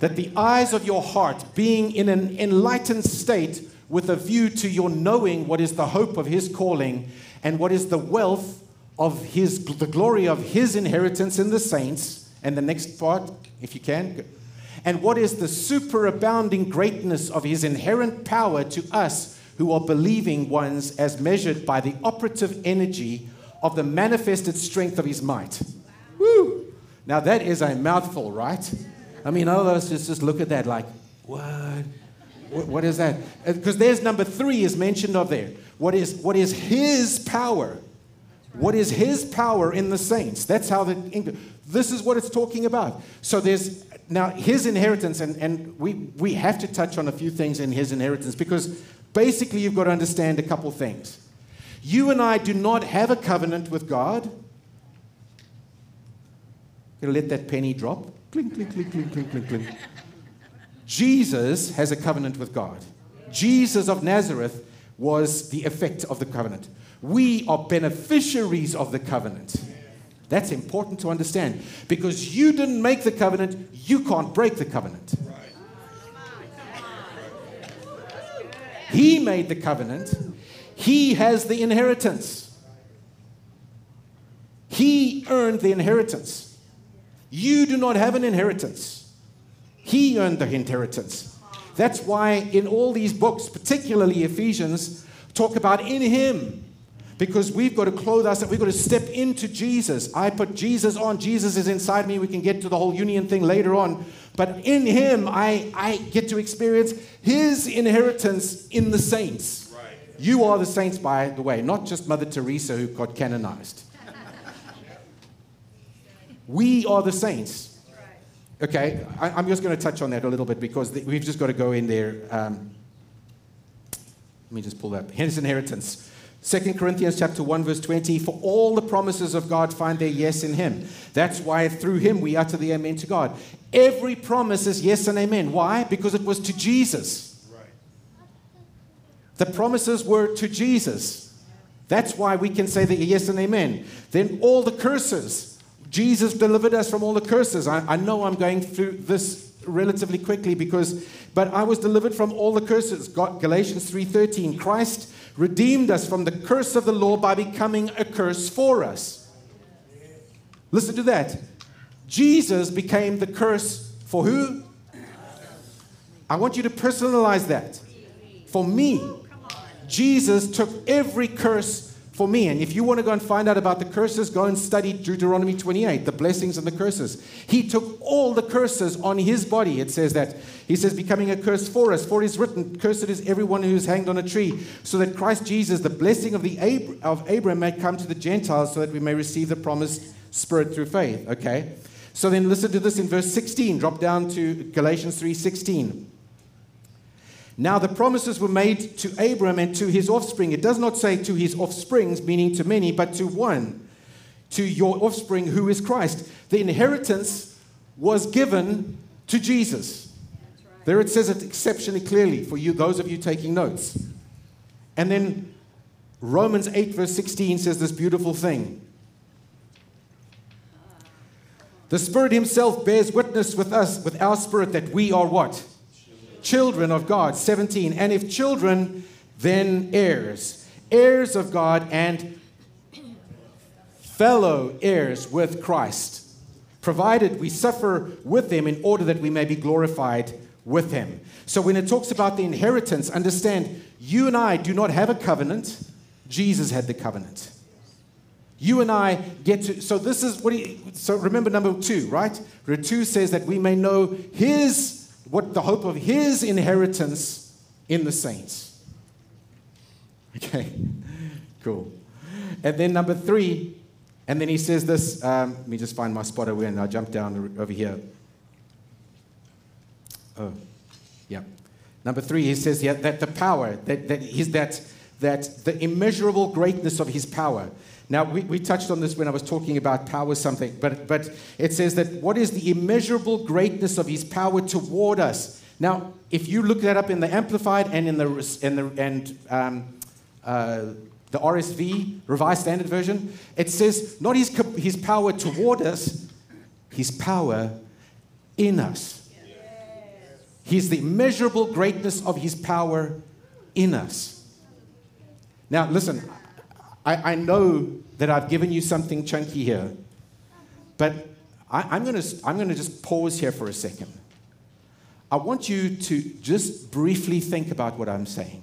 that the eyes of your heart, being in an enlightened state, with a view to your knowing what is the hope of his calling and what is the wealth of his the glory of his inheritance in the saints and the next part if you can and what is the superabounding greatness of his inherent power to us who are believing ones as measured by the operative energy of the manifested strength of his might. Woo! Now that is a mouthful, right? I mean, all of us just, just look at that like, what? What, what is that? Uh, because there's number three is mentioned of there. What is, what is his power? What is his power in the saints? That's how the this is what it's talking about. So there's now his inheritance, and, and we, we have to touch on a few things in his inheritance because basically you've got to understand a couple things. You and I do not have a covenant with God. Gonna let that penny drop. Clink, clink, clink, clink, clink, clink, clink. Jesus has a covenant with God. Jesus of Nazareth was the effect of the covenant. We are beneficiaries of the covenant. That's important to understand because you didn't make the covenant, you can't break the covenant. He made the covenant, He has the inheritance. He earned the inheritance. You do not have an inheritance. He earned the inheritance. That's why in all these books, particularly Ephesians, talk about in Him because we've got to clothe ourselves. we've got to step into Jesus. I put Jesus on, Jesus is inside me. We can get to the whole union thing later on. But in Him, I, I get to experience His inheritance in the saints. Right. You are the saints, by the way, not just Mother Teresa who got canonized. we are the saints. Okay, I, am just going to touch on that a little bit because the, we've just got to go in there. Um, let me just pull that. His inheritance. 2 Corinthians chapter 1 verse 20 for all the promises of God find their yes in him. That's why through him we utter the amen to God. Every promise is yes and amen. Why? Because it was to Jesus. Right. The promises were to Jesus. That's why we can say the yes and amen. Then all the curses. Jesus delivered us from all the curses. I, I know I'm going through this relatively quickly because but I was delivered from all the curses. Galatians 3:13 Christ redeemed us from the curse of the law by becoming a curse for us. Listen to that. Jesus became the curse for who? I want you to personalize that. For me. Jesus took every curse for me. And if you want to go and find out about the curses, go and study Deuteronomy 28, the blessings and the curses. He took all the curses on his body. It says that. He says, becoming a curse for us. For it is written, Cursed is everyone who is hanged on a tree, so that Christ Jesus, the blessing of, the Ab- of Abraham, may come to the Gentiles, so that we may receive the promised Spirit through faith. Okay? So then listen to this in verse 16. Drop down to Galatians 3 16. Now, the promises were made to Abram and to his offspring. It does not say to his offsprings, meaning to many, but to one, to your offspring who is Christ. The inheritance was given to Jesus. There it says it exceptionally clearly for you, those of you taking notes. And then Romans 8, verse 16 says this beautiful thing. The Spirit Himself bears witness with us, with our spirit, that we are what? Children of God. 17. And if children, then heirs. Heirs of God and fellow heirs with Christ, provided we suffer with him in order that we may be glorified with him. So when it talks about the inheritance, understand you and I do not have a covenant. Jesus had the covenant. You and I get to, so this is what he, so remember number two, right? Where two says that we may know his what the hope of his inheritance in the saints. Okay, cool. And then number three, and then he says this. Um, let me just find my spot over and I'll jump down over here. Oh, yeah. Number three, he says yeah, that the power, that, that, he's, that, that the immeasurable greatness of his power. Now, we, we touched on this when I was talking about power something, but, but it says that what is the immeasurable greatness of his power toward us? Now, if you look that up in the Amplified and in the, in the, and, um, uh, the RSV, Revised Standard Version, it says not his, his power toward us, his power in us. He's the immeasurable greatness of his power in us. Now, listen, I, I know that I've given you something chunky here, but I, am going to I'm going to just pause here for a second. I want you to just briefly think about what I'm saying.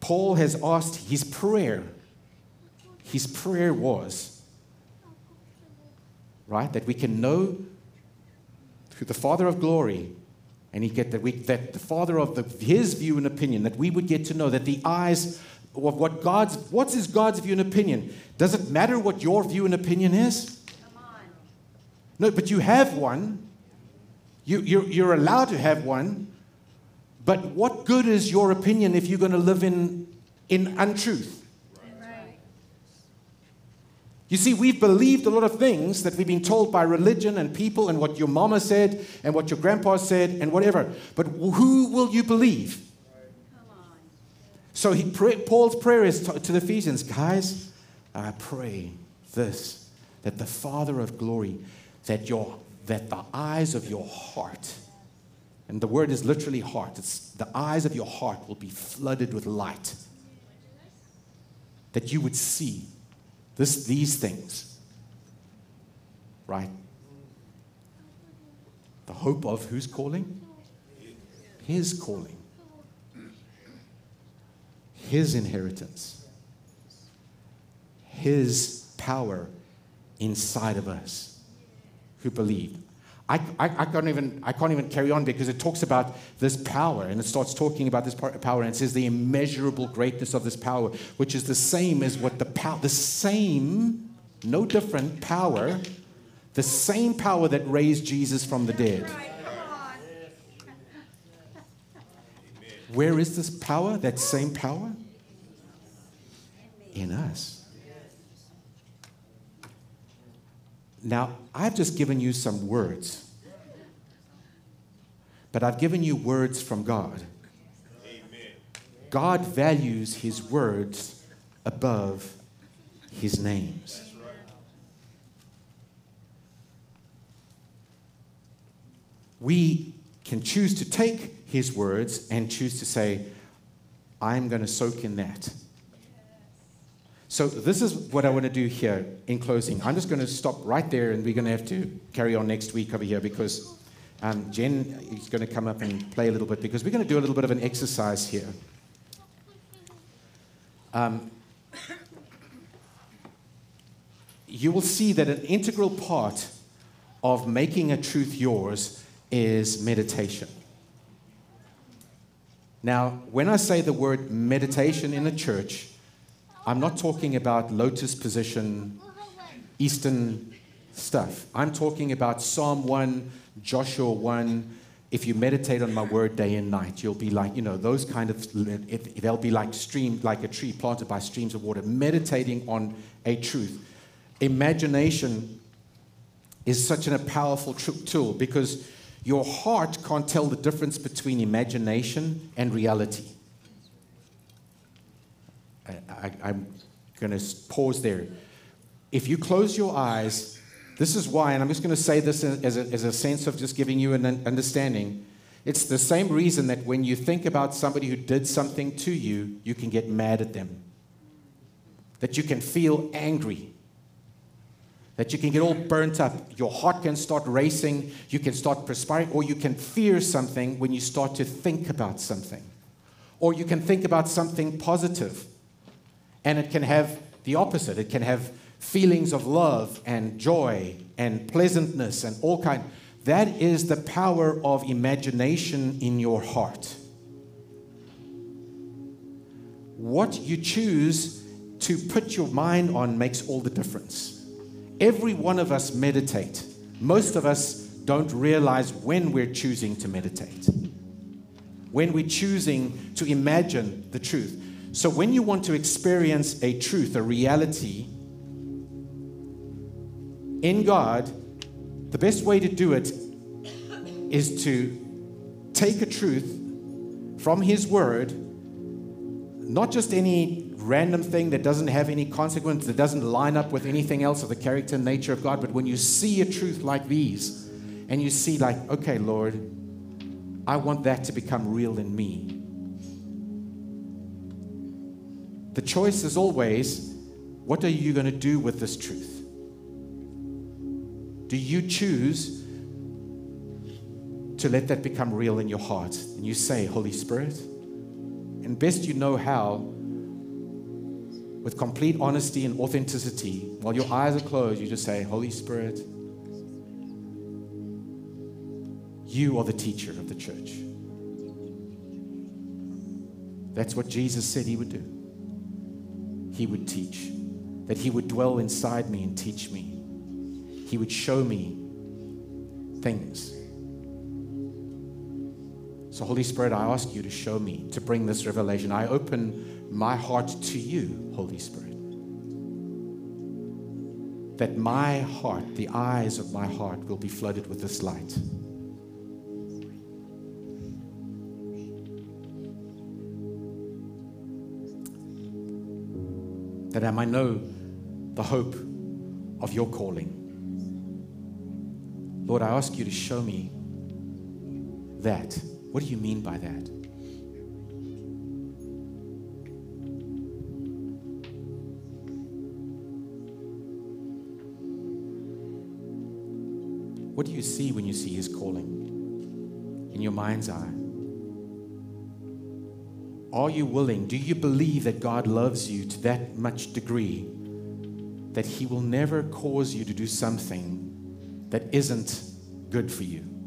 Paul has asked his prayer. His prayer was, right, that we can know through the Father of glory and he get that, we, that the father of the, his view and opinion, that we would get to know that the eyes of what God's, what's his God's view and opinion? Does it matter what your view and opinion is? No, but you have one. You, you're, you're allowed to have one. But what good is your opinion if you're going to live in, in untruth? You see, we've believed a lot of things that we've been told by religion and people and what your mama said and what your grandpa said and whatever. But who will you believe? So he, Paul's prayer is to, to the Ephesians guys, I pray this that the Father of glory, that, your, that the eyes of your heart, and the word is literally heart, it's the eyes of your heart will be flooded with light, that you would see this, these things, right? The hope of whose calling? His calling. His inheritance. His power inside of us who believe. I, I, I, can't even, I can't even carry on because it talks about this power and it starts talking about this power and it says the immeasurable greatness of this power, which is the same as what the power, the same, no different power, the same power that raised Jesus from the dead. Where is this power, that same power? In us. Now, I've just given you some words, but I've given you words from God. Amen. God values his words above his names. We can choose to take his words and choose to say, I'm going to soak in that. So, this is what I want to do here in closing. I'm just going to stop right there and we're going to have to carry on next week over here because um, Jen is going to come up and play a little bit because we're going to do a little bit of an exercise here. Um, you will see that an integral part of making a truth yours is meditation. Now, when I say the word meditation in a church, I'm not talking about lotus position, Eastern stuff. I'm talking about Psalm 1, Joshua 1. If you meditate on my word day and night, you'll be like, you know, those kind of, they'll be like stream, like a tree planted by streams of water, meditating on a truth. Imagination is such a powerful tool because your heart can't tell the difference between imagination and reality. I, am going to pause there. If you close your eyes, this is why, and I'm just going to say this as a, as a sense of just giving you an understanding. It's the same reason that when you think about somebody who did something to you, you can get mad at them. That you can feel angry. That you can get all burnt up. Your heart can start racing. You can start perspiring. Or you can fear something when you start to think about something. Or you can think about something positive and it can have the opposite. It can have feelings of love and joy and pleasantness and all kind. That is the power of imagination in your heart. What you choose to put your mind on makes all the difference. Every one of us meditate. Most of us don't realize when we're choosing to meditate. When we're choosing to imagine the truth. So, when you want to experience a truth, a reality in God, the best way to do it is to take a truth from His Word, not just any random thing that doesn't have any consequence, that doesn't line up with anything else of the character and nature of God, but when you see a truth like these, and you see, like, okay, Lord, I want that to become real in me. The choice is always what are you going to do with this truth? Do you choose to let that become real in your heart? And you say, Holy Spirit, and best you know how, with complete honesty and authenticity, while your eyes are closed, you just say, Holy Spirit, you are the teacher of the church. That's what Jesus said he would do. He would teach, that he would dwell inside me and teach me. He would show me things. So, Holy Spirit, I ask you to show me, to bring this revelation. I open my heart to you, Holy Spirit. That my heart, the eyes of my heart, will be flooded with this light. That I might know the hope of your calling. Lord, I ask you to show me that. What do you mean by that? What do you see when you see his calling in your mind's eye? Are you willing? Do you believe that God loves you to that much degree that he will never cause you to do something that isn't good for you?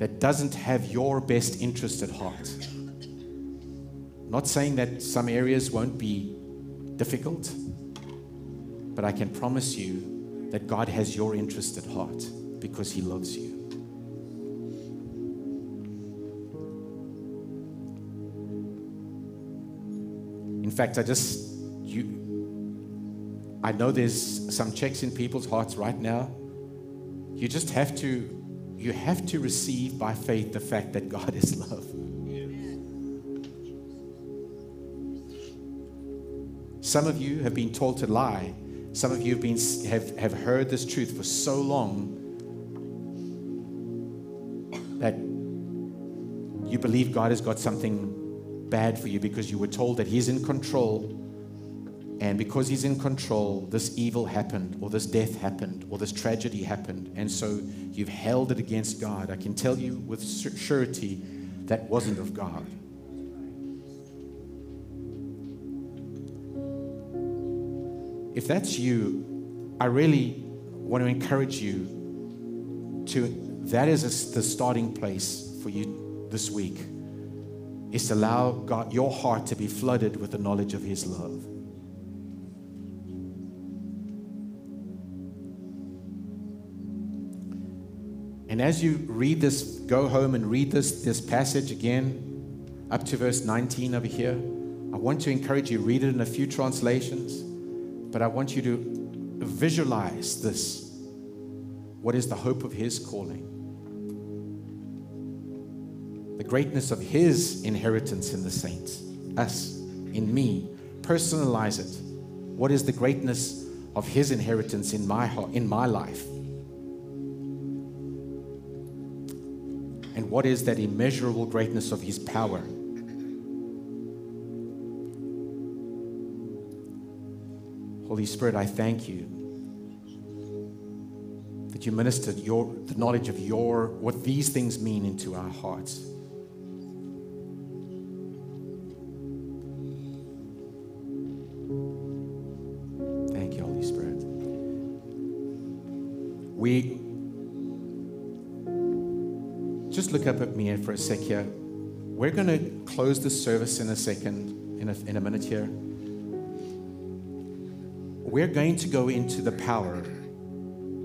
that doesn't have your best interest at heart. Not saying that some areas won't be difficult, but I can promise you that God has your interest at heart because He loves you. Fact, I just, you, I know there's some checks in people's hearts right now. You just have to you have to receive by faith the fact that God is love. Some of you have been told to lie. Some of you have, been, have, have heard this truth for so long that you believe God has got something bad for you because you were told that He's in control. And because He's in control, this evil happened, or this death happened, or this tragedy happened. And so you've held it against God. I can tell you with surety that wasn't of God. If that's you, I really want to encourage you to, that is a, the starting place for you this week, is to allow God, your heart to be flooded with the knowledge of His love. And as you read this, go home and read this, this passage again, up to verse 19 over here. I want to encourage you, read it in a few translations, but I want you to visualize this. What is the hope of his calling? The greatness of his inheritance in the saints, us, in me. Personalize it. What is the greatness of his inheritance in my heart, in my life? And what is that immeasurable greatness of His power? Holy Spirit, I thank you that you ministered your, the knowledge of your, what these things mean into our hearts. Look up at me for a sec here. We're going to close the service in a second, in a, in a minute here. We're going to go into the power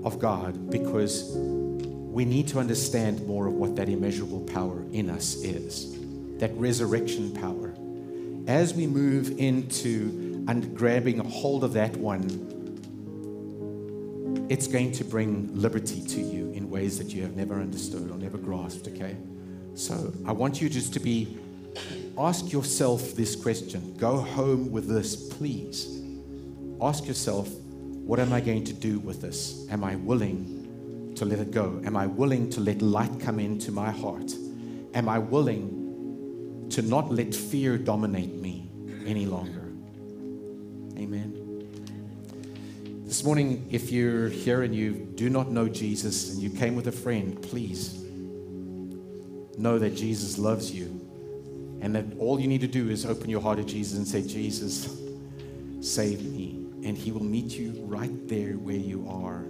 of God because we need to understand more of what that immeasurable power in us is, that resurrection power. As we move into and grabbing a hold of that one, it's going to bring liberty to you ways that you have never understood or never grasped, okay? So I want you just to be, ask yourself this question. Go home with this, please. Ask yourself, what am I going to do with this? Am I willing to let it go? Am I willing to let light come into my heart? Am I willing to not let fear dominate me any longer? Amen. This morning, if you're here and you do not know Jesus and you came with a friend, please know that Jesus loves you and that all you need to do is open your heart to Jesus and say, Jesus, save me. And He will meet you right there where you are.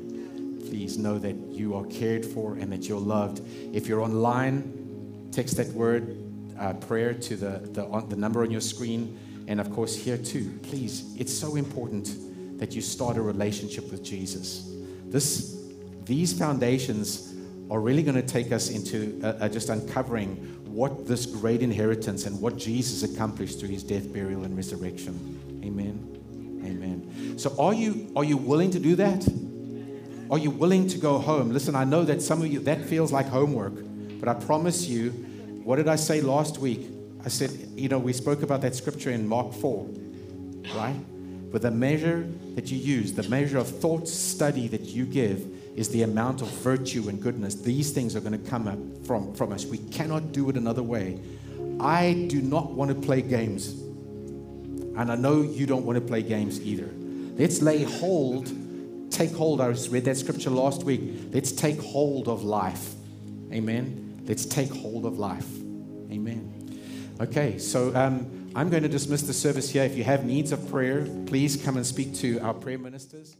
Please know that you are cared for and that you're loved. If you're online, text that word uh, prayer to the, the, on, the number on your screen. And of course, here too, please, it's so important that you start a relationship with Jesus. This, these foundations are really going to take us into uh, uh, just uncovering what this great inheritance and what Jesus accomplished through his death, burial, and resurrection. Amen. Amen. So are you are you willing to do that? Are you willing to go home? Listen, I know that some of you that feels like homework, but I promise you, what did I say last week? I said, you know, we spoke about that scripture in Mark 4, right? With a measure that you use, the measure of thought study that you give, is the amount of virtue and goodness. These things are going to come up from, from us. We cannot do it another way. I do not want to play games. And I know you don't want to play games either. Let's lay hold, take hold. I read that scripture last week. Let's take hold of life. Amen. Let's take hold of life. Amen. Okay, so um, I'm going to dismiss the service here. If you have needs of prayer, please come and speak to our prayer ministers.